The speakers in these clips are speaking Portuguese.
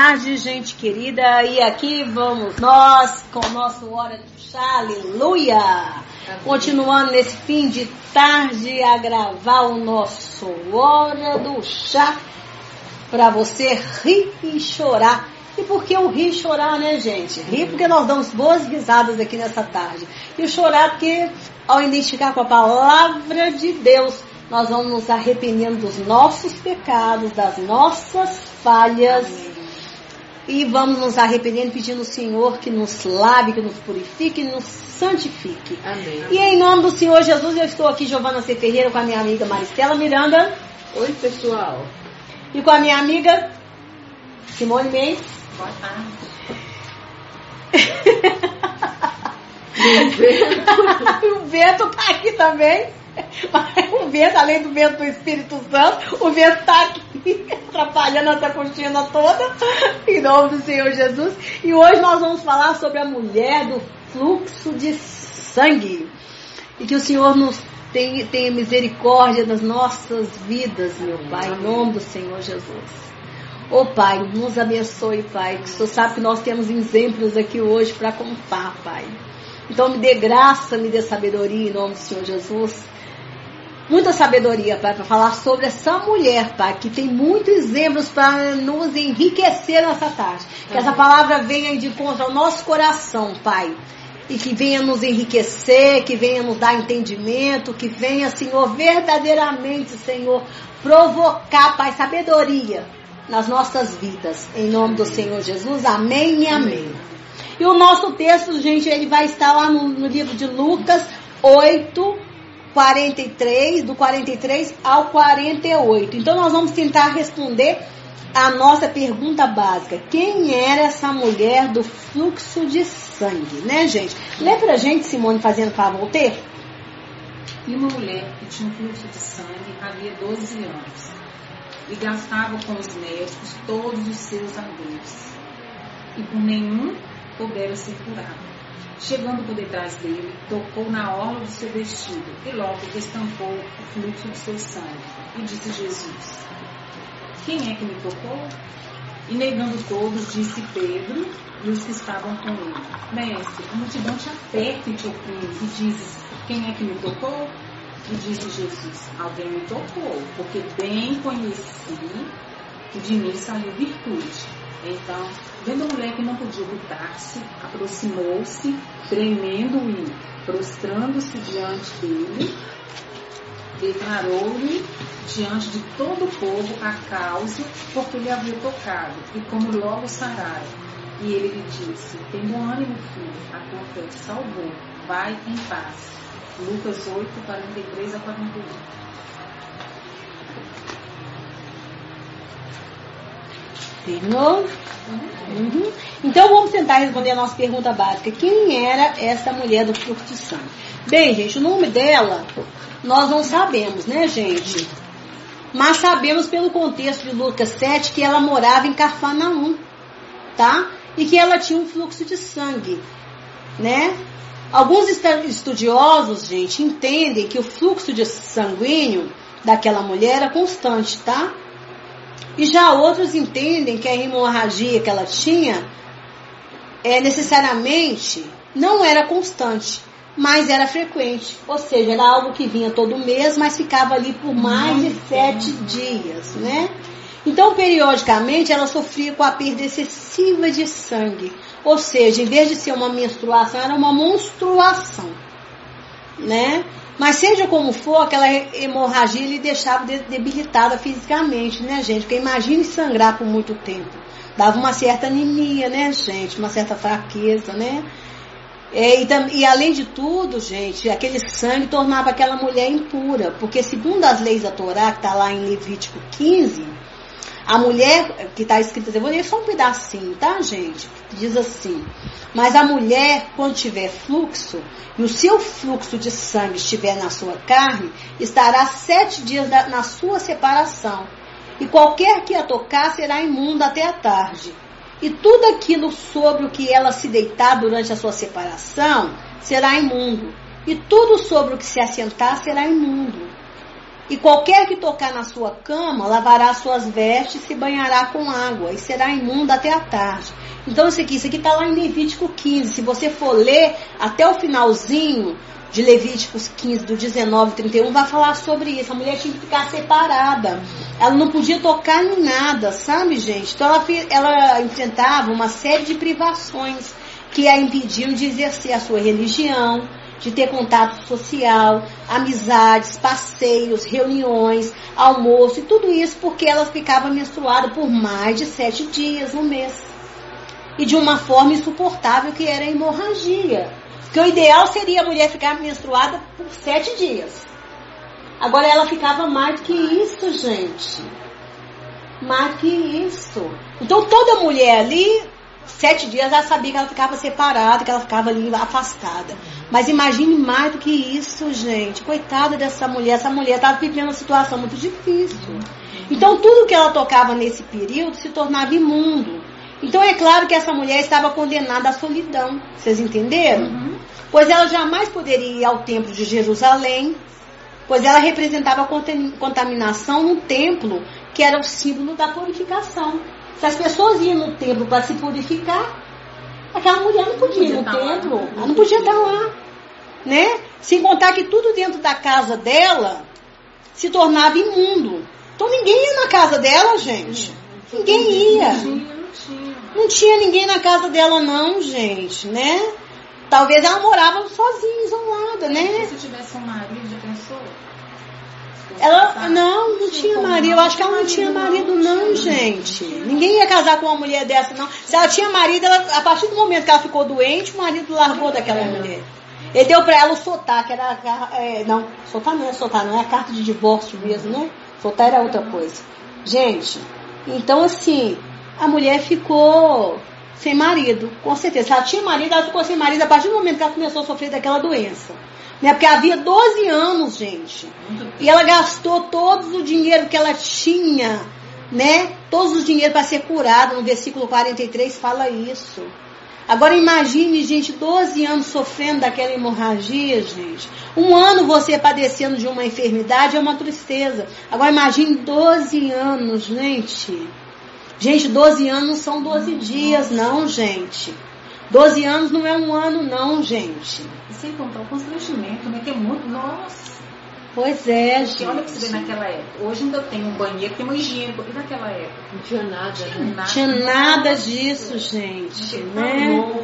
Tarde, gente querida. E aqui vamos nós com o nosso Hora do Chá, aleluia! Continuando nesse fim de tarde a gravar o nosso Hora do Chá para você rir e chorar. E por que o rir e chorar, né, gente? Rir porque nós damos boas risadas aqui nessa tarde. E chorar porque, ao identificar com a palavra de Deus, nós vamos nos arrependendo dos nossos pecados, das nossas falhas. E vamos nos arrependendo, pedindo ao Senhor que nos lave, que nos purifique, nos santifique. Amém. E em nome do Senhor Jesus, eu estou aqui, Giovana C. Ferreira, com a minha amiga Maristela Miranda. Oi, pessoal. E com a minha amiga Simone Mendes. Boa tarde. o vento tá aqui também. O vento, além do vento do Espírito Santo, o vento tá aqui atrapalhando essa cortina toda. Em nome do Senhor Jesus. E hoje nós vamos falar sobre a mulher do fluxo de sangue. E que o Senhor nos tenha, tenha misericórdia das nossas vidas, meu Pai, em nome do Senhor Jesus. Ô oh, Pai, nos abençoe, Pai, que o Senhor sabe que nós temos exemplos aqui hoje para contar, Pai. Então me dê graça, me dê sabedoria em nome do Senhor Jesus. Muita sabedoria, Pai, para falar sobre essa mulher, Pai, que tem muitos exemplos para nos enriquecer nessa tarde. Que essa palavra venha de encontro ao nosso coração, Pai e que venha nos enriquecer, que venha nos dar entendimento, que venha, Senhor, verdadeiramente, Senhor, provocar, Pai, sabedoria nas nossas vidas. Em nome do Senhor Jesus, amém e amém. E o nosso texto, gente, ele vai estar lá no, no livro de Lucas 8, 43, do 43 ao 48. Então nós vamos tentar responder a nossa pergunta básica. Quem era essa mulher do fluxo de sangue, né, gente? Lê pra gente, Simone, fazendo favor, ter? E uma mulher que tinha um fluxo de sangue havia 12 anos e gastava com os médicos todos os seus haveres e por nenhum pudera ser curada. Chegando por detrás dele, tocou na orla do seu vestido e logo destampou o fluxo de seu sangue. E disse Jesus: Quem é que me tocou? E negando todos, disse Pedro e os que estavam com ele: Mestre, a multidão te aperta e te oprime. E dizes: Quem é que me tocou? E disse Jesus: Alguém me tocou, porque bem conheci que de mim saiu virtude. Então, vendo a mulher que não podia evitar-se, aproximou-se, tremendo e prostrando-se diante dele, declarou-lhe diante de todo o povo a causa porque ele havia tocado e como logo sararam. E ele lhe disse: Tem bom ânimo, filho, a tua fé salvou. Vai em paz. Lucas 8, 43 a 41. Terminou? Uhum. Então vamos tentar responder a nossa pergunta básica. Quem era essa mulher do fluxo de sangue? Bem, gente, o nome dela nós não sabemos, né, gente? Mas sabemos pelo contexto de Lucas 7 que ela morava em Cafarnaum, tá? E que ela tinha um fluxo de sangue, né? Alguns estudiosos, gente, entendem que o fluxo de sanguíneo daquela mulher era constante, tá? E já outros entendem que a hemorragia que ela tinha é necessariamente não era constante, mas era frequente. Ou seja, era algo que vinha todo mês, mas ficava ali por mais de sete dias, né? Então, periodicamente, ela sofria com a perda excessiva de sangue. Ou seja, em vez de ser uma menstruação, era uma monstruação, né? Mas seja como for, aquela hemorragia lhe deixava debilitada fisicamente, né, gente? Porque imagine sangrar por muito tempo. Dava uma certa anemia, né, gente? Uma certa fraqueza, né? É, e, e, além de tudo, gente, aquele sangue tornava aquela mulher impura. Porque segundo as leis da Torá, que está lá em Levítico 15, a mulher, que está escrito, eu vou ler só um pedacinho, tá, gente? Diz assim: Mas a mulher, quando tiver fluxo, e o seu fluxo de sangue estiver na sua carne, estará sete dias na sua separação. E qualquer que a tocar será imunda até a tarde. E tudo aquilo sobre o que ela se deitar durante a sua separação será imundo. E tudo sobre o que se assentar será imundo. E qualquer que tocar na sua cama lavará suas vestes e se banhará com água e será imundo até a tarde. Então isso aqui, isso aqui está lá em Levítico 15. Se você for ler até o finalzinho de Levíticos 15, do 19 31, vai falar sobre isso. A mulher tinha que ficar separada. Ela não podia tocar em nada, sabe, gente? Então ela, ela enfrentava uma série de privações que a impediam de exercer a sua religião, de ter contato social, amizades, passeios, reuniões, almoço e tudo isso porque ela ficava menstruada por mais de sete dias no mês. E de uma forma insuportável que era a hemorragia. Porque o ideal seria a mulher ficar menstruada por sete dias. Agora ela ficava mais do que isso, gente. Mais do que isso. Então toda mulher ali, sete dias, ela sabia que ela ficava separada, que ela ficava ali afastada. Mas imagine mais do que isso, gente. Coitada dessa mulher. Essa mulher estava vivendo uma situação muito difícil. Então tudo que ela tocava nesse período se tornava imundo. Então é claro que essa mulher estava condenada à solidão. Vocês entenderam? Uhum. Pois ela jamais poderia ir ao templo de Jerusalém, pois ela representava a contaminação no templo, que era o símbolo da purificação. Se as pessoas iam no templo para se purificar, aquela mulher não podia ir no templo, lá. ela não podia estar lá. Né? Sem contar que tudo dentro da casa dela se tornava imundo. Então ninguém ia na casa dela, gente. Ninguém ia. Não tinha ninguém na casa dela, não, gente, né? Talvez ela morava sozinha, isolada, né? Se tivesse um marido, já pensou? Ela não, não tinha marido. Eu acho que ela não tinha marido, não, gente. Ninguém ia casar com uma mulher dessa, não. Se ela tinha marido, ela, a partir do momento que ela ficou doente, o marido largou daquela mulher. Ele deu pra ela o sotar, que era. É, não, sotar não é sotar, não é a carta de divórcio mesmo, né? Sotar era outra coisa. Gente, então assim, a mulher ficou sem marido, com certeza. Se ela tinha marido, ela ficou sem marido a partir do momento que ela começou a sofrer daquela doença. Né? Porque havia 12 anos, gente. E ela gastou todo o dinheiro que ela tinha, né? Todos os dinheiros para ser curada. No versículo 43 fala isso. Agora imagine, gente, 12 anos sofrendo daquela hemorragia, gente. Um ano você padecendo de uma enfermidade é uma tristeza. Agora imagine 12 anos, gente. Gente, 12 anos não são 12 dias, não, gente. 12 anos não é um ano, não, gente. E sem contar o constrangimento, né? Que é muito. Nossa! Pois é, Porque olha o que você vê naquela época. Hoje ainda tem um banheiro, tem uma higiene. E naquela época? Não tinha nada, né? Não Nada, tinha nada disso, gente. Né?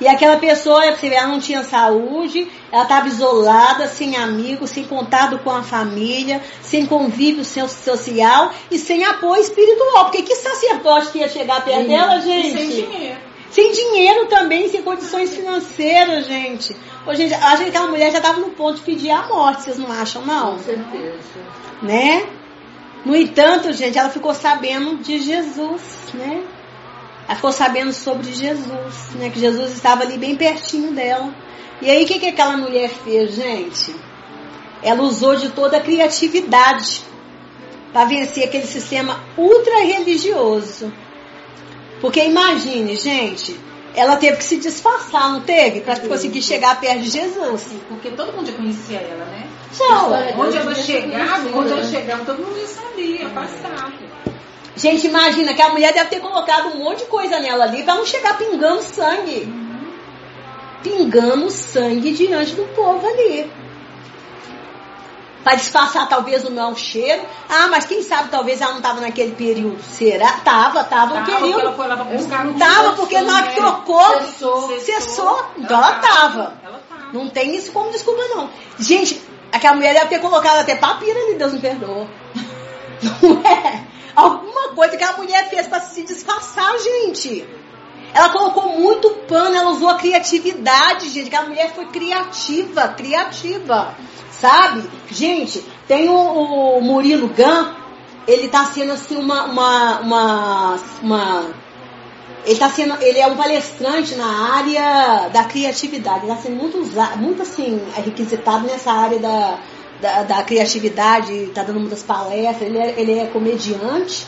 E aquela pessoa, você vê, ela não tinha saúde, ela estava isolada, sem amigos, sem contato com a família, sem convívio social e sem apoio espiritual. Porque que sacerdote que ia chegar perto dela, gente? sem dinheiro. Sem dinheiro também, sem condições financeiras, gente. Ô, gente, acho que aquela mulher já estava no ponto de pedir a morte, vocês não acham, não? Com certeza. Né? No entanto, gente, ela ficou sabendo de Jesus, né? Ela ficou sabendo sobre Jesus, né? Que Jesus estava ali bem pertinho dela. E aí o que, que aquela mulher fez, gente? Ela usou de toda a criatividade para vencer aquele sistema ultra religioso. Porque imagine, gente, ela teve que se disfarçar, não teve? Para conseguir chegar perto de Jesus. Sim, porque todo mundo já conhecia ela, né? Não, onde ela chegava, onde ela chegava, todo mundo já sabia, passava. Gente, imagina que a mulher deve ter colocado um monte de coisa nela ali para não chegar pingando sangue. Uhum. Pingando sangue diante do povo ali. Para disfarçar talvez o mau cheiro. Ah, mas quem sabe talvez ela não estava naquele período. Será? Tava, tava no período. Ela foi lá pra buscar tava, porque na hora que trocou, cessou. cessou. Então ela, ela tava. Ela tava. Não tem isso como desculpa, não. Gente, aquela mulher deve ter colocado até papira ali, Deus me perdoa. Não é? alguma coisa que a mulher fez para se disfarçar, gente. Ela colocou muito pano, ela usou a criatividade, gente. Que a mulher foi criativa, criativa, sabe? Gente, tem o, o Murilo Gun, ele tá sendo assim uma, uma, uma, uma ele tá sendo, ele é um palestrante na área da criatividade. Está sendo muito usado, muito assim requisitado nessa área da da, da criatividade, está dando muitas palestras, ele é, ele é comediante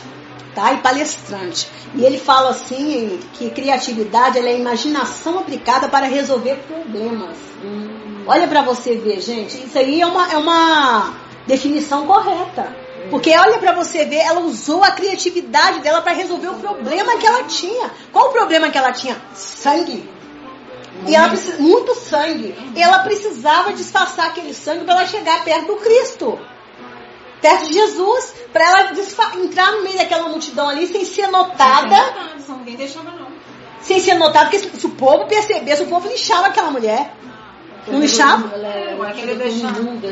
tá? e palestrante. E ele fala assim que criatividade é a imaginação aplicada para resolver problemas. Hum. Olha para você ver, gente, isso aí é uma, é uma definição correta. Porque olha para você ver, ela usou a criatividade dela para resolver o problema que ela tinha. Qual o problema que ela tinha? Sangue. E ela precisa, muito sangue. E ela precisava disfarçar aquele sangue para ela chegar perto do Cristo. Perto de Jesus. Para ela entrar no meio daquela multidão ali sem ser notada. Ninguém deixava não. Sem ser notada, porque se o povo percebesse, o povo lixava aquela mulher. Não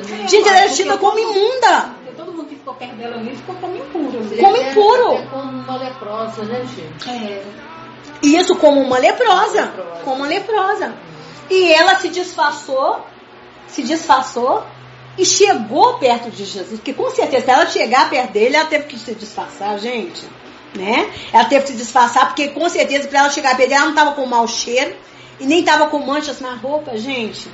né? Gente, ela era tida como imunda. Todo mundo que ficou perto dela ali ficou como impuro. Como impuro. É como uma leprosa, né, gente? É. Isso como uma leprosa. Como uma leprosa. E ela se disfarçou, se disfarçou e chegou perto de Jesus. Porque com certeza, se ela chegar perto dele, ela teve que se disfarçar, gente. Né? Ela teve que se disfarçar, porque com certeza, para ela chegar perto dele, ela não estava com mau cheiro e nem estava com manchas na roupa, gente.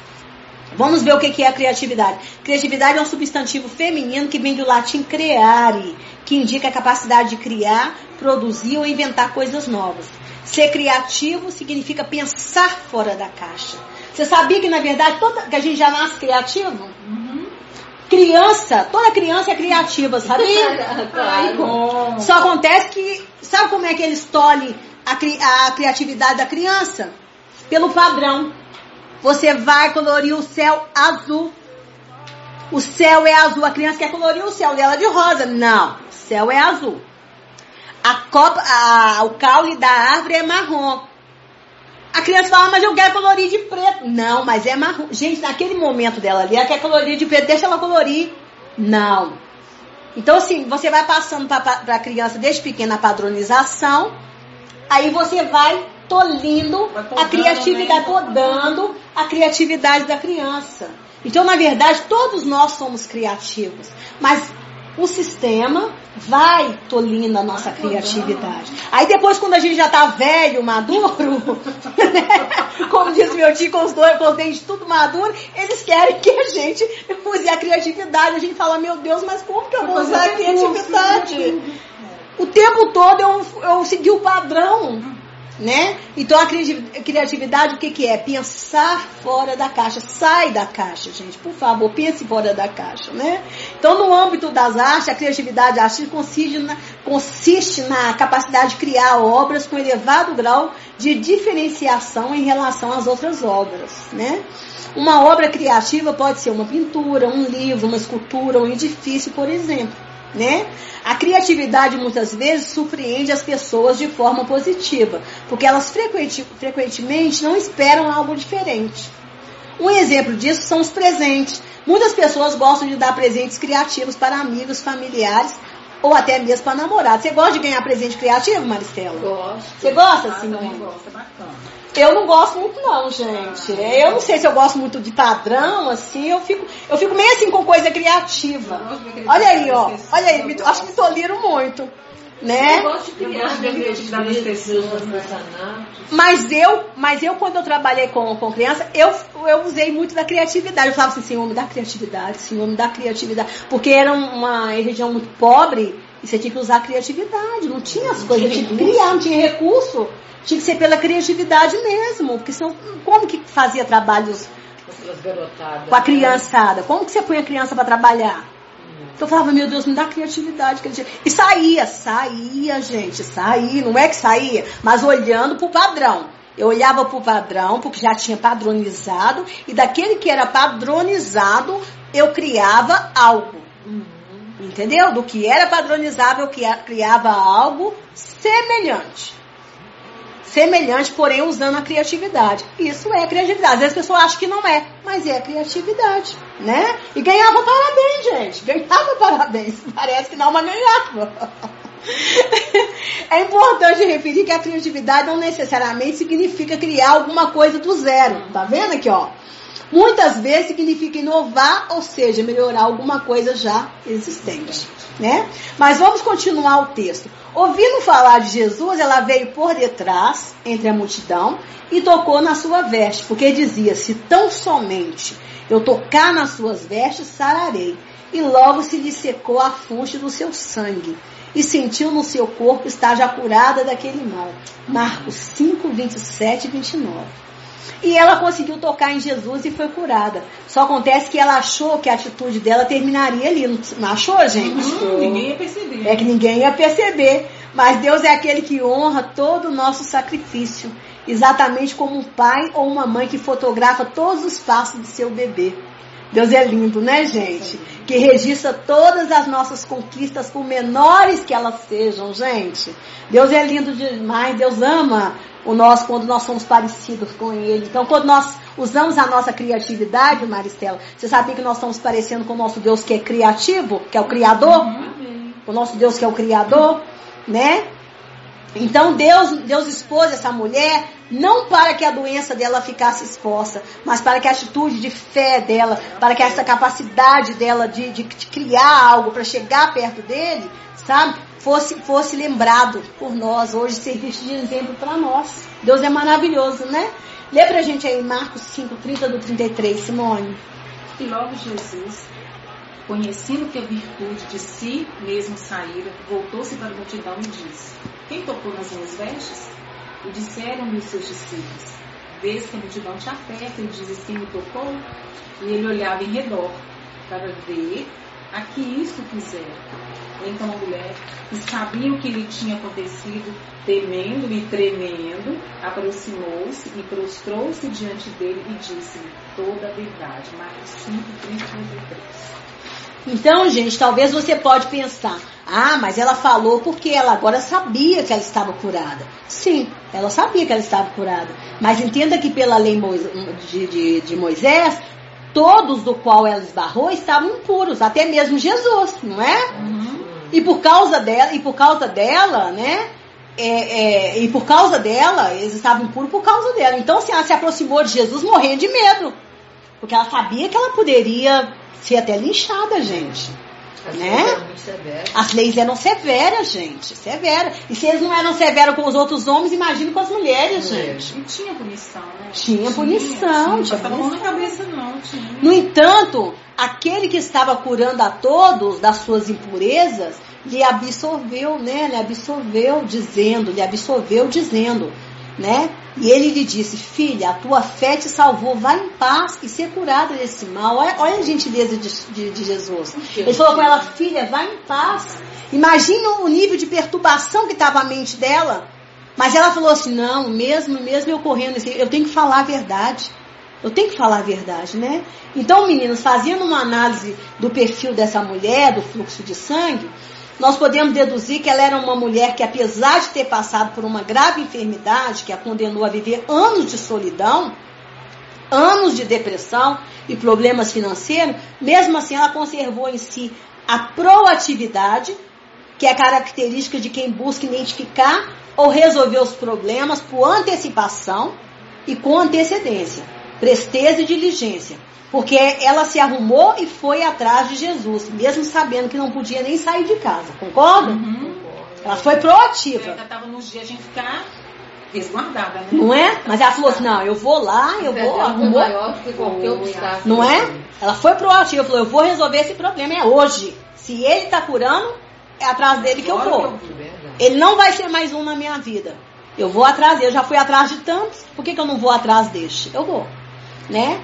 Vamos ver o que é a criatividade. Criatividade é um substantivo feminino que vem do latim creare, que indica a capacidade de criar, produzir ou inventar coisas novas. Ser criativo significa pensar fora da caixa. Você sabia que, na verdade, toda, que a gente já nasce criativo? Uhum. Criança, toda criança é criativa, sabia? claro. Só acontece que, sabe como é que eles tolhem a, a criatividade da criança? Pelo padrão. Você vai colorir o céu azul. O céu é azul. A criança quer colorir o céu dela de rosa. Não, o céu é azul. A copa, a, o caule da árvore é marrom. A criança fala, mas eu quero colorir de preto. Não, mas é marrom. Gente, naquele momento dela ali, ela quer colorir de preto, deixa ela colorir. Não. Então, assim, você vai passando para a criança desde pequena a padronização, aí você vai tolindo a criatividade, podando a criatividade da criança. Então, na verdade, todos nós somos criativos, mas o sistema vai tolindo a nossa criatividade. Aí depois, quando a gente já tá velho, maduro, né? como diz meu tio, com os dois, com os dentes tudo maduro, eles querem que a gente use a criatividade. A gente fala, meu Deus, mas como que eu vou usar a criatividade? O tempo todo eu, eu segui o padrão né? Então a criatividade o que, que é? Pensar fora da caixa. Sai da caixa, gente. Por favor, pense fora da caixa, né? Então no âmbito das artes, a criatividade artística consiste na, consiste na capacidade de criar obras com elevado grau de diferenciação em relação às outras obras, né? Uma obra criativa pode ser uma pintura, um livro, uma escultura, um edifício, por exemplo né? A criatividade muitas vezes surpreende as pessoas de forma positiva, porque elas frequente, frequentemente não esperam algo diferente. Um exemplo disso são os presentes. Muitas pessoas gostam de dar presentes criativos para amigos, familiares ou até mesmo para namorados. Você gosta de ganhar presente criativo, Maristela? Gosto. Você gosta, Ah, sim? também gosto, é bacana. Eu não gosto muito não, gente. Eu não sei se eu gosto muito de padrão, assim, eu fico, eu fico meio assim com coisa criativa. Olha aí, ó. Olha aí, me- acho que me toliram muito. Né? Eu gosto de Eu criar gosto de meus pessoas, né? Mas eu, mas eu quando eu trabalhei com, com criança, eu, eu usei muito da criatividade. Eu falava assim, Senhor, me dá criatividade, Senhor, me dá criatividade. Porque era uma região muito pobre e você tinha que usar a criatividade. Não tinha as coisas, tinha que criar, não tinha recurso. Tinha que ser pela criatividade mesmo. Porque senão, como que fazia trabalhos com a criançada? Como que você põe a criança para trabalhar? Então eu falava, meu Deus, me dá criatividade. criatividade. E saía, saía, gente, saía. Não é que saía, mas olhando pro padrão. Eu olhava pro padrão, porque já tinha padronizado, e daquele que era padronizado, eu criava algo. Entendeu? Do que era padronizado, eu cria- criava algo semelhante. Semelhante, porém usando a criatividade. Isso é criatividade. Às vezes as pessoas acham que não é, mas é criatividade, né? E ganhava parabéns, gente. Ganhava parabéns. Parece que não, mas ganhava. É importante referir que a criatividade não necessariamente significa criar alguma coisa do zero. Tá vendo aqui, ó? Muitas vezes significa inovar, ou seja, melhorar alguma coisa já existente, né? Mas vamos continuar o texto. Ouvindo falar de Jesus, ela veio por detrás, entre a multidão, e tocou na sua veste, porque dizia: Se tão somente eu tocar nas suas vestes, sararei. E logo se lhe secou a fonte do seu sangue, e sentiu no seu corpo estar já curada daquele mal. Marcos 5, 27 e 29. E ela conseguiu tocar em Jesus e foi curada. Só acontece que ela achou que a atitude dela terminaria ali. Não achou, gente? Hum, ninguém ia perceber. É que ninguém ia perceber. Mas Deus é aquele que honra todo o nosso sacrifício. Exatamente como um pai ou uma mãe que fotografa todos os passos do seu bebê. Deus é lindo, né, gente? Que registra todas as nossas conquistas, por menores que elas sejam, gente. Deus é lindo demais, Deus ama o nosso quando nós somos parecidos com Ele. Então, quando nós usamos a nossa criatividade, Maristela, você sabia que nós estamos parecendo com o nosso Deus que é criativo, que é o Criador? Uhum. O nosso Deus que é o Criador, né? Então Deus, Deus expôs essa mulher não para que a doença dela ficasse exposta, mas para que a atitude de fé dela, para que essa capacidade dela de, de, de criar algo para chegar perto dele, sabe, fosse, fosse lembrado por nós, hoje serviço de exemplo para nós. Deus é maravilhoso, né? Lê pra gente aí Marcos 5, 30 do 33, Simone. E logo Jesus, conhecendo que a virtude de si mesmo saíra, voltou-se para a multidão e disse: Quem tocou nas minhas vestes? E disseram-lhe os seus discípulos: Vês que a multidão te aperta e dizes quem me tocou? E ele olhava em redor para ver a que isto fizeram. Então a mulher, que sabia o que lhe tinha acontecido, temendo e tremendo, aproximou-se e prostrou-se diante dele e disse-lhe toda a verdade. Marcos 5, 33. Então, gente, talvez você pode pensar, ah, mas ela falou porque ela agora sabia que ela estava curada. Sim, ela sabia que ela estava curada. Mas entenda que pela lei de, de, de Moisés, todos do qual ela esbarrou estavam impuros, até mesmo Jesus, não é? Uhum. E por causa dela, e por causa dela, né? É, é, e por causa dela, eles estavam impuros por causa dela. Então, assim, ela se aproximou de Jesus morrendo de medo. Porque ela sabia que ela poderia ser até linchada, gente. As Né? coisas eram muito severas. As leis eram severas, gente. Severas. E se eles não eram severos com os outros homens, imagine com as mulheres, Mulheres. gente. E tinha punição, né? Tinha punição, tinha Passava a mão na cabeça, não. Tinha. No entanto, aquele que estava curando a todos das suas impurezas, lhe absorveu, né? Lhe absorveu dizendo, lhe absorveu dizendo, né? E ele lhe disse, filha, a tua fé te salvou, vai em paz e ser curada desse mal. Olha, olha a gentileza de, de- de Jesus. Ele falou com ela, filha, vai em paz. Imagina o nível de perturbação que estava a mente dela. Mas ela falou assim, não, mesmo, mesmo eu correndo, assim, eu tenho que falar a verdade. Eu tenho que falar a verdade, né? Então, meninos, fazendo uma análise do perfil dessa mulher, do fluxo de sangue, nós podemos deduzir que ela era uma mulher que, apesar de ter passado por uma grave enfermidade que a condenou a viver anos de solidão, anos de depressão e problemas financeiros, mesmo assim ela conservou em si a proatividade, que é característica de quem busca identificar ou resolver os problemas por antecipação e com antecedência, presteza e diligência. Porque ela se arrumou e foi atrás de Jesus, mesmo sabendo que não podia nem sair de casa. Concorda? Uhum. Ela foi proativa. Ainda estava nos dias de a gente ficar resguardada, né? Não é? Mas ela falou assim: não, eu vou lá, eu vou, foi arrumou. maior do que qualquer obstáculo. Não é? Ela foi proativa, falou: eu vou resolver esse problema, é hoje. Se ele tá curando, é atrás dele que eu vou. Ele não vai ser mais um na minha vida. Eu vou atrás dele. Eu já fui atrás de tantos. Por que, que eu não vou atrás deste? Eu vou. Né?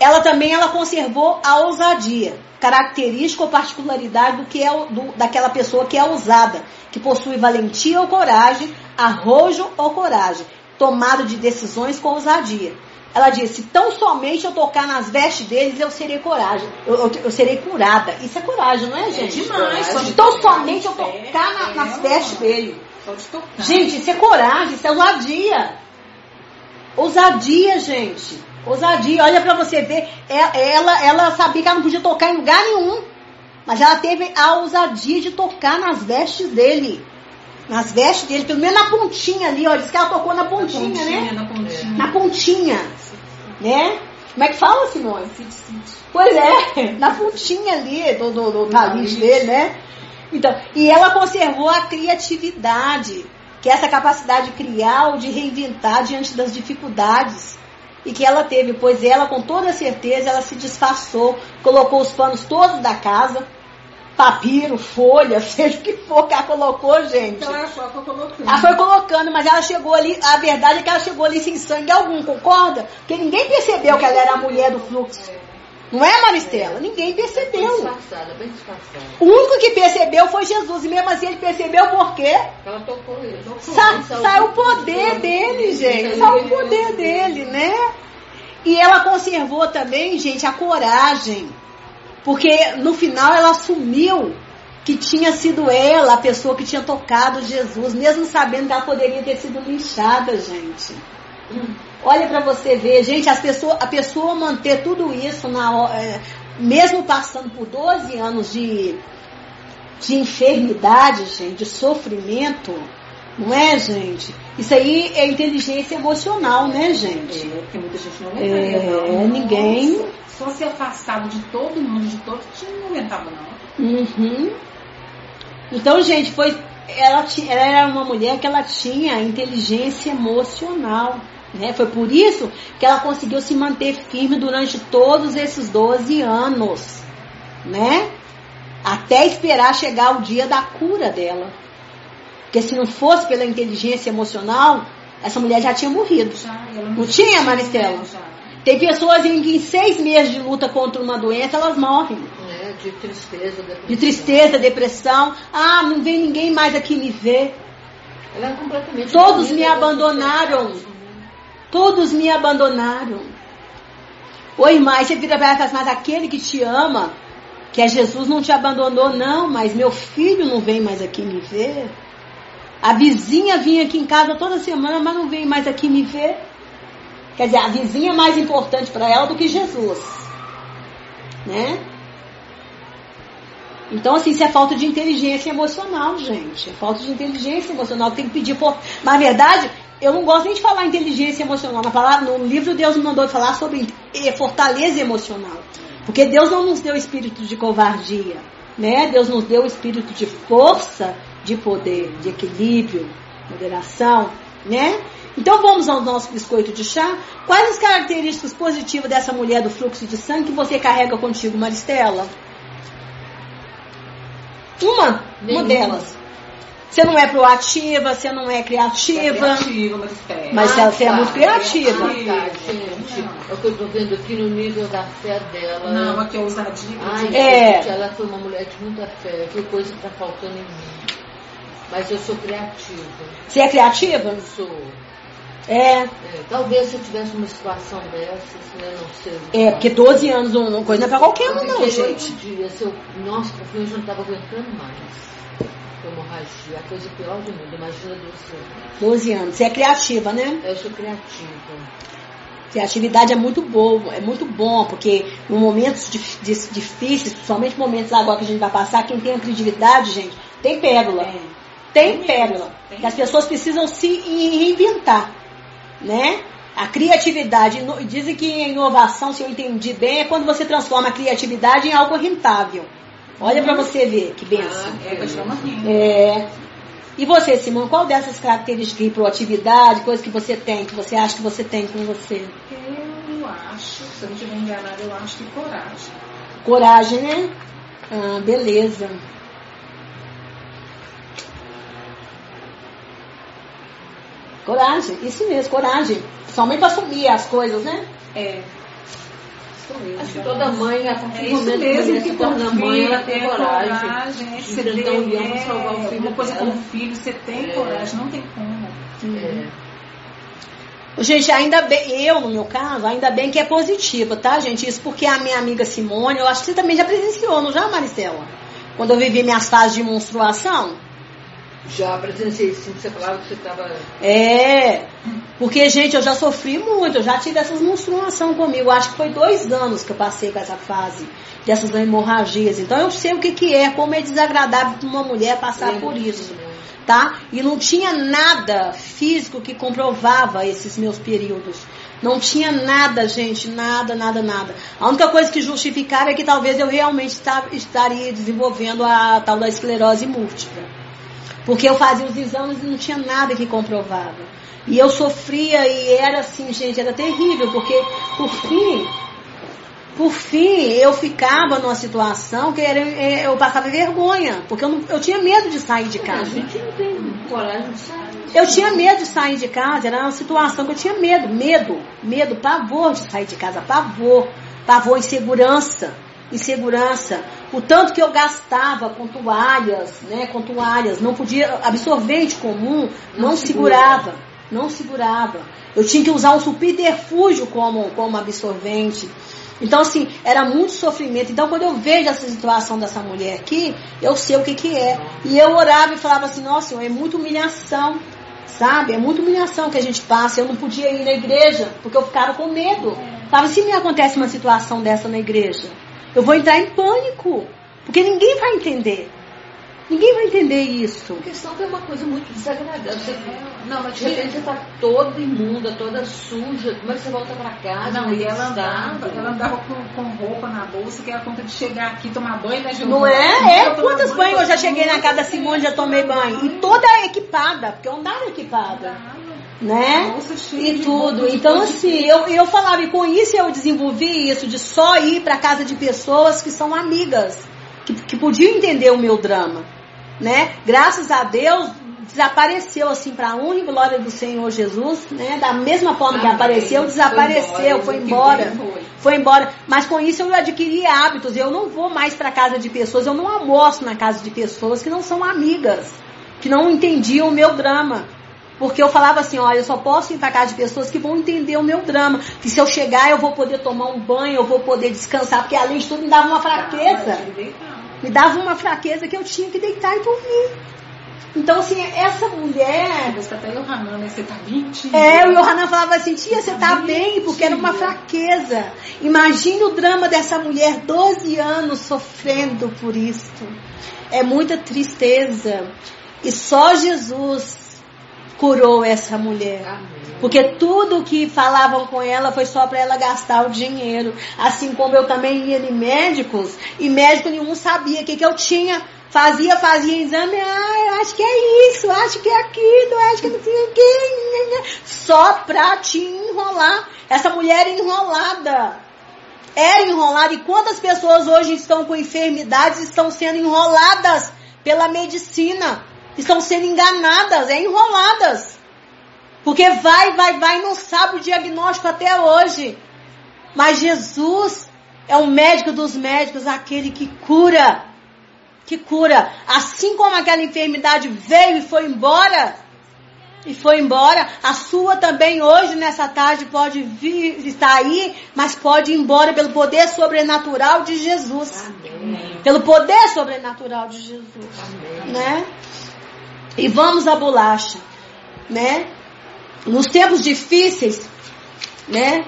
Ela também ela conservou a ousadia, característica ou particularidade do que é do- daquela pessoa que é ousada, que possui valentia ou coragem, arrojo ou coragem, tomada de decisões com ousadia. Ela disse: tão somente eu tocar nas vestes deles, eu serei coragem, eu, eu- eu serei curada. Isso é coragem, não é, É gente? demais. só de Então tocar somente eu tocar na- é, nas vestes dele. Gente, isso é coragem, isso é ousadia. Ousadia, gente. Ousadia. Olha pra você ver. É- Ela, ela sabia que ela não podia tocar em lugar nenhum. Mas ela teve a ousadia de tocar nas vestes dele. Nas vestes dele, pelo menos na pontinha ali, ó. Diz que ela tocou na Na pontinha, né? Na pontinha. Na pontinha, né? Como é que fala, Simone? Fit. Pois é, na pontinha ali do, do, do talis dele, né? Então, e ela conservou a criatividade, que é essa capacidade de criar ou de reinventar diante das dificuldades. E que ela teve, pois ela, com toda certeza, ela se disfarçou, colocou os panos todos da casa, papiro, folha, seja o que for que ela colocou, gente. Então ela só foi colocando. Ela foi colocando, mas ela chegou ali, a verdade é que ela chegou ali sem sangue algum, concorda? Porque ninguém percebeu que ela era a mulher do fluxo. Não é, Maristela? Ninguém Bem percebeu. disfarçada, bem disfarçada. O único que percebeu foi Jesus, e mesmo assim ele percebeu por quê? Ela tocou ele. Sa saiu o poder dele, gente. Saiu o poder dele, né? E ela conservou também, gente, a coragem. Porque no final ela assumiu que tinha sido ela a pessoa que tinha tocado Jesus, mesmo sabendo que ela poderia ter sido linchada, gente. Olha para você ver, gente, as pessoas, a pessoa manter tudo isso, na, é, mesmo passando por 12 anos de, de enfermidade, gente, de sofrimento, não é, gente? Isso aí é inteligência emocional, né, gente? É, porque muita gente não É, aguentaria, não. ninguém- Nossa, Só se afastado de todo mundo, de todo, não aguentava, não. Uhum. Então, gente, foi. Ela, ela era uma mulher que ela tinha inteligência emocional. Né? Foi por isso que ela conseguiu se manter firme durante todos esses 12 anos. Né? Até esperar chegar o dia da cura dela. Porque se não fosse pela inteligência emocional, essa mulher já tinha morrido. Já, ela Não tinha, Maristela? Já. Tem pessoas em que em seis meses de luta contra uma doença elas morrem. Né? De tristeza, depressão. de tristeza, depressão. Ah, não vem ninguém mais aqui me ver. Ela é completamente Todos me da abandonaram. Todos me abandonaram. Oi, irmã, você vira para mas aquele que te ama, que é Jesus, não te abandonou, não, mas meu filho não vem mais aqui me ver. A vizinha vinha aqui em casa toda semana, mas não vem mais aqui me ver. Quer dizer, a vizinha é mais importante para ela do que Jesus. Né? Então, assim, isso é falta de inteligência emocional, gente. É falta de inteligência emocional. Tem que pedir por. Na verdade, eu não gosto nem de falar inteligência emocional. Na palavra, no livro, Deus me mandou falar sobre fortaleza emocional. Porque Deus não nos deu espírito de covardia. Né? Deus nos deu espírito de força, de poder, de equilíbrio, moderação. Né? Então vamos ao nosso biscoito de chá. Quais as características positivas dessa mulher do fluxo de sangue que você carrega contigo, Maristela? Uma, uma delas. Você não é proativa, você não é criativa. Criativa, mas espera. Mas Ah, você é tá. muito criativa. Ah, tá, gente. É o que eu tô vendo aqui no nível da fé dela. Não, aqui é ousadia. Ai, É. gente, ela foi uma mulher de muita fé. Que coisa que tá faltando em mim. Mas eu sou criativa. Você é criativa? Eu sou. É. É, talvez se eu tivesse uma situação dessas, né, não sei. É, porque 12 anos uma coisa não é pra qualquer um, não, gente. dias, eu, nossa, porque eu já não estava aguentando mais. Hemorragia, a coisa pior do mundo, imagina 12 anos. 12 anos. Você é criativa, né? Eu sou criativa. Criatividade é muito boa, é muito bom, porque em momentos difíceis, principalmente momentos agora que a gente vai passar, quem tem a criatividade, gente, tem pérola. É. Tem Tem pérola. tem Que as pessoas precisam se reinventar, né? A criatividade, dizem que a inovação, se eu entendi bem, é quando você transforma a criatividade em algo rentável. Olha pra você ver que benção. É, chama renda. É. E você, Simão, qual dessas características de proatividade, coisas que você tem, que você acha que você tem com você? Eu acho, se eu não estiver enganada, eu acho que coragem. Coragem, né? Ah, beleza. Coragem, isso mesmo, coragem. Somente pra assumir as coisas, né? É. Acho que já. toda mãe, a partir É do momento que a mesmo mulher que se torna mãe, ela filho, tem é coragem. coragem, é de você enfrentar o leão vê, pra salvar o filho Uma coisa dela. com o filho, você tem É. coragem, não tem como. É. Gente, ainda bem, eu, no meu caso, ainda bem que é positiva, tá, gente? Isso porque a minha amiga Simone, eu acho que você também já presenciou, não já, Maristela? Quando eu vivi minhas fases de menstruação. Já presenciei sim, você falava que você estava. É, porque, gente, eu já sofri muito, eu já tive essas menstruação comigo. Acho que foi dois anos que eu passei com essa fase dessas hemorragias. Então eu sei o que, que é, como é desagradável para uma mulher passar por isso. Tá? E não tinha nada físico que comprovava esses meus períodos. Não tinha nada, gente, nada, nada, nada. A única coisa que justificava é que talvez eu realmente esta- estaria desenvolvendo a tal da esclerose múltipla. Porque eu fazia os exames e não tinha nada que comprovava. E eu sofria e era assim, gente, era terrível, porque por fim, por fim, eu ficava numa situação que era, é, eu passava vergonha, porque eu, não, eu tinha medo de sair de casa. Eu tinha medo de sair de casa, era uma situação que eu tinha medo, medo, medo, pavor de sair de casa, pavor, pavor, insegurança, insegurança. O tanto que eu gastava com toalhas, né, com toalhas, não podia, absorvente comum, não, Não segurava, não segurava. Eu tinha que usar um subterfúgio como, como absorvente. Então, assim, era muito sofrimento. Então, quando eu vejo essa situação dessa mulher aqui, eu sei o que que é. E eu orava e falava assim, nossa, Senhor, é muita humilhação, sabe? É muita humilhação que a gente passa. Eu não podia ir na igreja, porque eu ficava com medo. Sabe, se me acontece uma situação dessa na igreja, eu vou entrar em pânico, porque ninguém vai entender. Ninguém vai entender isso. A questão que é uma coisa muito desagradável. Você, não, mas de repente você tá toda imunda, toda suja. Como é que você volta pra casa? Não, e ela andava, ela andava com, com roupa na bolsa, que era conta de chegar aqui, tomar banho, né, Não é? É, quantos banhos eu já cheguei na casa da Simone, já tomei banho. E toda equipada, porque eu andava equipada. Né? Cheia E tudo. Então, assim, eu, eu falava, e com isso eu desenvolvi isso de só ir para casa de pessoas que são amigas, que, que podiam entender o meu drama. Né? Graças a Deus, desapareceu assim para a e glória do Senhor Jesus, né? Da mesma forma que Amém. apareceu, desapareceu, foi que embora. foi. Foi embora. Mas com isso eu adquiri hábitos. Eu não vou mais para casa de pessoas, eu não almoço na casa de pessoas que não são amigas, que não entendiam o meu drama. Porque eu falava assim, olha, eu só posso ir para casa de pessoas que vão entender o meu drama. Que se eu chegar, eu vou poder tomar um banho, eu vou poder descansar, porque além de tudo me dava uma fraqueza. Tá. Me dava uma fraqueza que eu tinha que deitar e dormir. Então, assim, essa mulher. Você até eu Hanan, né? Você tá mentindo. É, o Yohanan falava assim, tia, você tá bem, porque era uma fraqueza. Imagine o drama dessa mulher, 12 anos sofrendo por isso. É muita tristeza. E só Jesus curou essa mulher. Amém. Porque tudo que falavam com ela foi só para ela gastar o dinheiro. Assim como eu também ia em médicos e médico nenhum sabia o que, que eu tinha. Fazia, fazia exame, ah, eu acho que é isso, acho que é aquilo, acho que não sei o que. Só pra te enrolar. Essa mulher é enrolada. Era enrolada. E quantas pessoas hoje estão com enfermidades estão sendo enroladas pela medicina? Estão sendo enganadas, é enroladas. Porque vai, vai, vai, não sabe o diagnóstico até hoje. Mas Jesus é o médico dos médicos, aquele que cura. Que cura. Assim como aquela enfermidade veio e foi embora, e foi embora, a sua também hoje, nessa tarde, pode vir, estar aí, mas pode ir embora pelo poder sobrenatural de Jesus. Amém. Pelo poder sobrenatural de Jesus Amém. né? E vamos à bolacha, né? Nos tempos difíceis, né?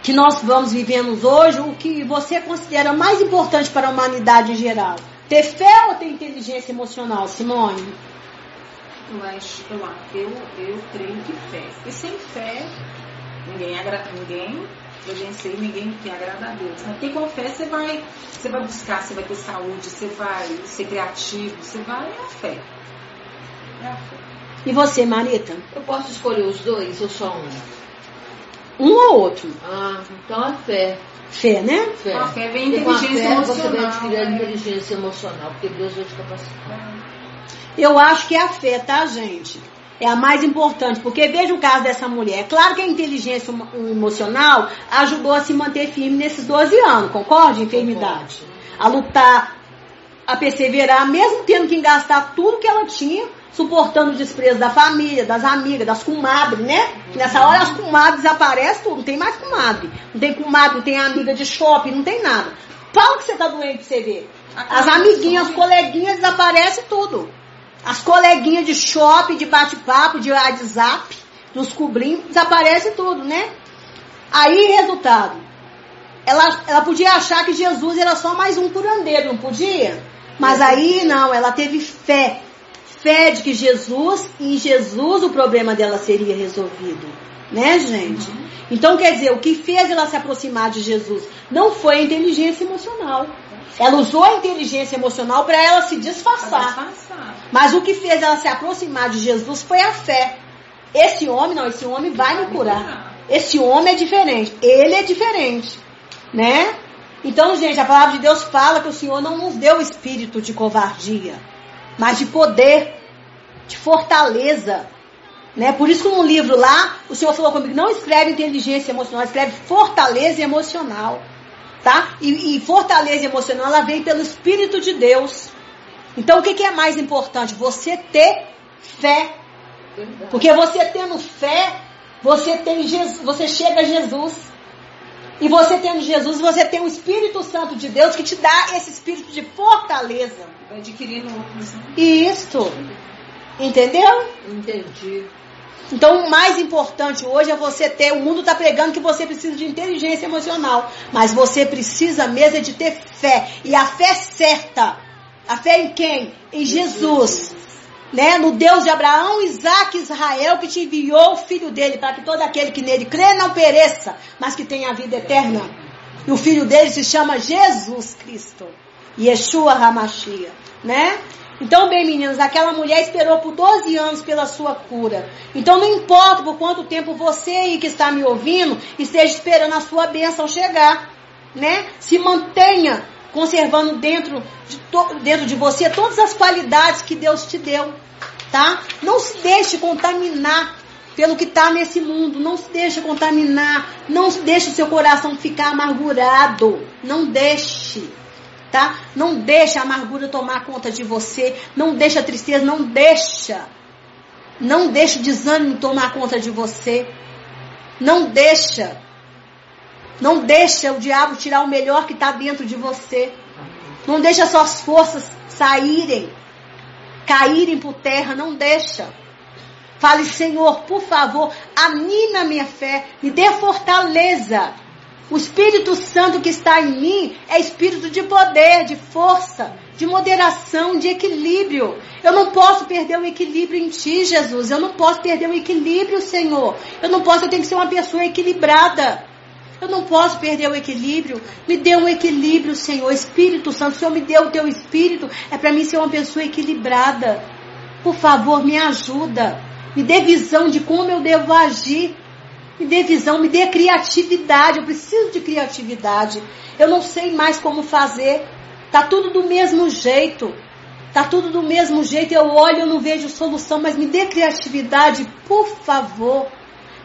Que nós vamos vivendo hoje, o que você considera mais importante para a humanidade em geral? Ter fé ou ter inteligência emocional, Simone? Eu acho, eu, eu, creio que fé. E sem fé, ninguém agrada ninguém. Eu vencer ninguém que agrada a Deus. Porque com fé você vai, você vai buscar, você vai ter saúde, você vai ser criativo, você vai, a fé. É. E você, Marita? Eu posso escolher os dois ou só um? Um ou outro? Ah, então a fé. Fé, né? Fé. A fé vem inteligência fé você vai emocional, adquirir a né? inteligência emocional, porque Deus vai te capacitar. Eu acho que é a fé, tá, gente? É a mais importante, porque veja o caso dessa mulher. É claro que a inteligência emo- emocional ajudou a se manter firme nesses 12 anos, concorda? Enfermidade. A lutar, a perseverar, mesmo tendo que gastar tudo que ela tinha, suportando o desprezo da família, das amigas, das comadres, né? Nessa hora as comadres desaparecem tudo, não tem mais comadre. Não tem comadre, não tem amiga de shopping, não tem nada. Fala que você tá doente pra você ver. As amiguinhas, as coleguinhas desaparecem tudo. As coleguinhas de shopping, de bate-papo, de WhatsApp, dos cobrinhos, desaparece tudo, né? Aí, resultado. Ela, ela podia achar que Jesus era só mais um curandeiro, não podia? Mas aí não, ela teve fé. Fé de que Jesus, em Jesus o problema dela seria resolvido. Né, gente? Então, quer dizer, o que fez ela se aproximar de Jesus não foi a inteligência emocional. Ela usou a inteligência emocional para ela se disfarçar. Disfarçar. Mas o que fez ela se aproximar de Jesus foi a fé. Esse homem, não, esse homem vai me curar. Esse homem é diferente. Ele é diferente. né? Então, gente, a palavra de Deus fala que o Senhor não nos deu espírito de covardia, mas de poder, de fortaleza. Né? Por isso que no livro lá, o Senhor falou comigo, não escreve inteligência emocional, escreve fortaleza emocional. Tá? E, e fortaleza emocional, ela vem pelo Espírito de Deus. Então, o que, que é mais importante? Você ter fé. Porque você tendo fé, você, tem Jesus, você chega a Jesus. E você tendo Jesus, você tem o Espírito Santo de Deus que te dá esse espírito de fortaleza. Vai adquirindo outros. né? Isso. Entendeu? Entendi. Então, o mais importante hoje é você ter. O mundo está pregando que você precisa de inteligência emocional. Mas você precisa mesmo é de ter fé. E a fé certa. A fé em quem? Em Jesus. Né? No Deus de Abraão, Isaac e Israel, que te enviou o filho dele, para que todo aquele que nele crê não pereça, mas que tenha a vida eterna. E o filho dele se chama Jesus Cristo. Yeshua Hamashia. Né? Então, bem, meninas, aquela mulher esperou por 12 anos pela sua cura. Então, não importa por quanto tempo você aí que está me ouvindo esteja esperando a sua bênção chegar, né? Se mantenha conservando dentro de, dentro de você todas as qualidades que Deus te deu, tá? Não se deixe contaminar pelo que está nesse mundo. Não se deixe contaminar. Não se deixe seu coração ficar amargurado. Não deixe tá? Não deixa a amargura tomar conta de você, não deixa a tristeza, não deixa. Não deixa o desânimo tomar conta de você. Não deixa. Não deixa o diabo tirar o melhor que está dentro de você. Não deixa suas forças saírem, caírem por terra, não deixa. Fale, Senhor, por favor, anime a minha fé, me dê fortaleza. O Espírito Santo que está em mim é espírito de poder, de força, de moderação, de equilíbrio. Eu não posso perder o equilíbrio em ti, Jesus. Eu não posso perder o equilíbrio, Senhor. Eu não posso, eu tenho que ser uma pessoa equilibrada. Eu não posso perder o equilíbrio. Me dê um equilíbrio, Senhor. Espírito Santo, Senhor me deu o teu espírito. É para mim ser uma pessoa equilibrada. Por favor, me ajuda. Me dê visão de como eu devo agir. Me dê visão, me dê criatividade. Eu preciso de criatividade. Eu não sei mais como fazer. Tá tudo do mesmo jeito. Tá tudo do mesmo jeito. Eu olho, eu não vejo solução, mas me dê criatividade, por favor.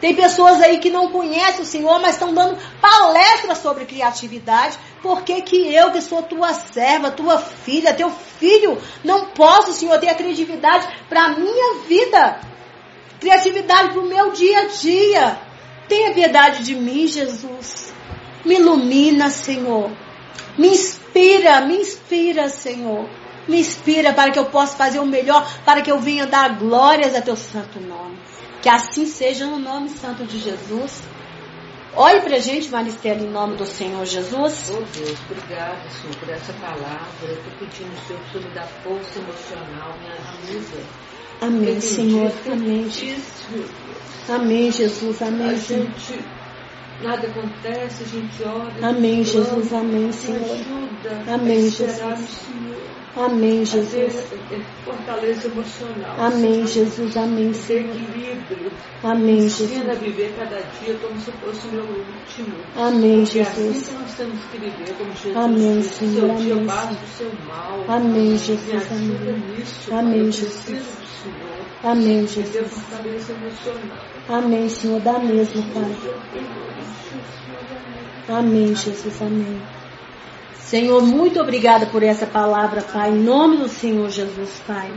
Tem pessoas aí que não conhecem o Senhor, mas estão dando palestras sobre criatividade. Por que, que eu, que sou tua serva, tua filha, teu filho, não posso, Senhor, ter a criatividade para a minha vida? Criatividade para o meu dia a dia. Tenha piedade de mim, Jesus. Me ilumina, Senhor. Me inspira, me inspira, Senhor. Me inspira para que eu possa fazer o melhor, para que eu venha dar glórias a teu santo nome. Que assim seja no nome santo de Jesus. Olhe pra gente, Maristela, em nome do Senhor Jesus. Oh Deus, obrigada, Senhor, por essa palavra. Eu estou pedindo, Senhor, que o Senhor me dá força emocional, me ajuda. Amém, Senhor. é Amém. Jesus. A Amém, Senhor. gente, nada acontece, a gente ora. Amém, a Jesus. Amém, Senhor. ajuda Amém, a Jesus. Senhor. Amém, A Jesus. eh, fortaleza emocional. Amém. Jesus. Amém, Senhor. equilíbrio. Amém, Ensina a Jesus. viver cada dia como se fosse o meu último. Amém, Porque é assim Jesus. que nós temos que viver, como Jesus Amém, Senhor, seu dia amém, basta o seu mal. Amém, Jesus. Amém. nisso, Amém, Jesus. Senhor. Amém, Jesus. Amém, Senhor. Dá mesmo, Pai. Amém, Jesus. Amém. Senhor, muito obrigada por essa palavra, Pai. Em nome do Senhor Jesus, Pai.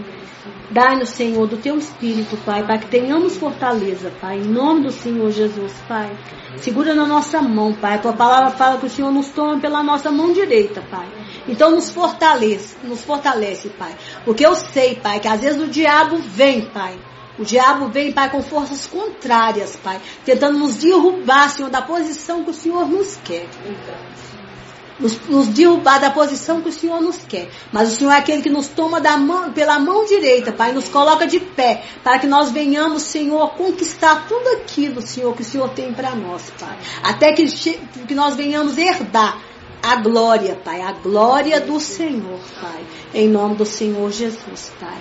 Dai-nos, Senhor, do teu espírito, Pai, para que tenhamos fortaleza, Pai. Em nome do Senhor Jesus, Pai. Segura na nossa mão, Pai. A tua palavra fala que o Senhor nos toma pela nossa mão direita, Pai. Então nos fortalece, nos fortalece, Pai. Porque eu sei, Pai, que às vezes o diabo vem, Pai. O diabo vem, Pai, com forças contrárias, Pai, tentando nos derrubar, Senhor, da posição que o Senhor nos quer. Nos, nos derrubar da posição que o Senhor nos quer. Mas o Senhor é aquele que nos toma da mão, pela mão direita, Pai, nos coloca de pé, para que nós venhamos, Senhor, conquistar tudo aquilo, Senhor, que o Senhor tem para nós, Pai. Até que, que nós venhamos herdar a glória, Pai, a glória do Senhor, Pai. Em nome do Senhor Jesus, Pai.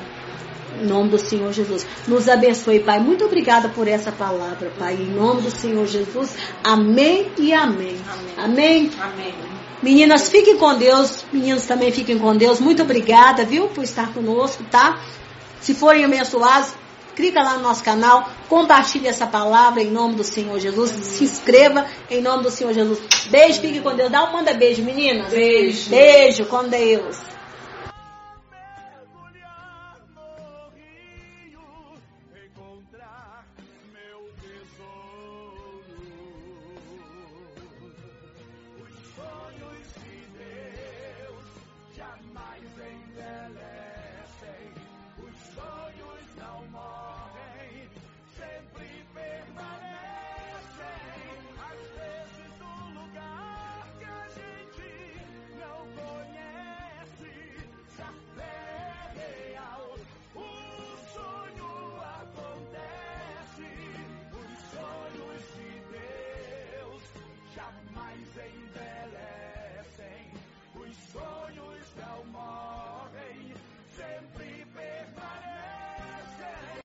Em nome do Senhor Jesus. Nos abençoe, Pai. Muito obrigada por essa palavra, Pai. Em nome do Senhor Jesus. Amém e amém. Amém. Amém. Amém. Meninas, fiquem com Deus. Meninos também fiquem com Deus. Muito obrigada, viu, por estar conosco, tá? Se forem abençoados, clica lá no nosso canal, compartilhe essa palavra em nome do Senhor Jesus. Se inscreva em nome do Senhor Jesus. Beijo, fique com Deus. Dá um manda beijo, meninas. Beijo. Beijo com Deus.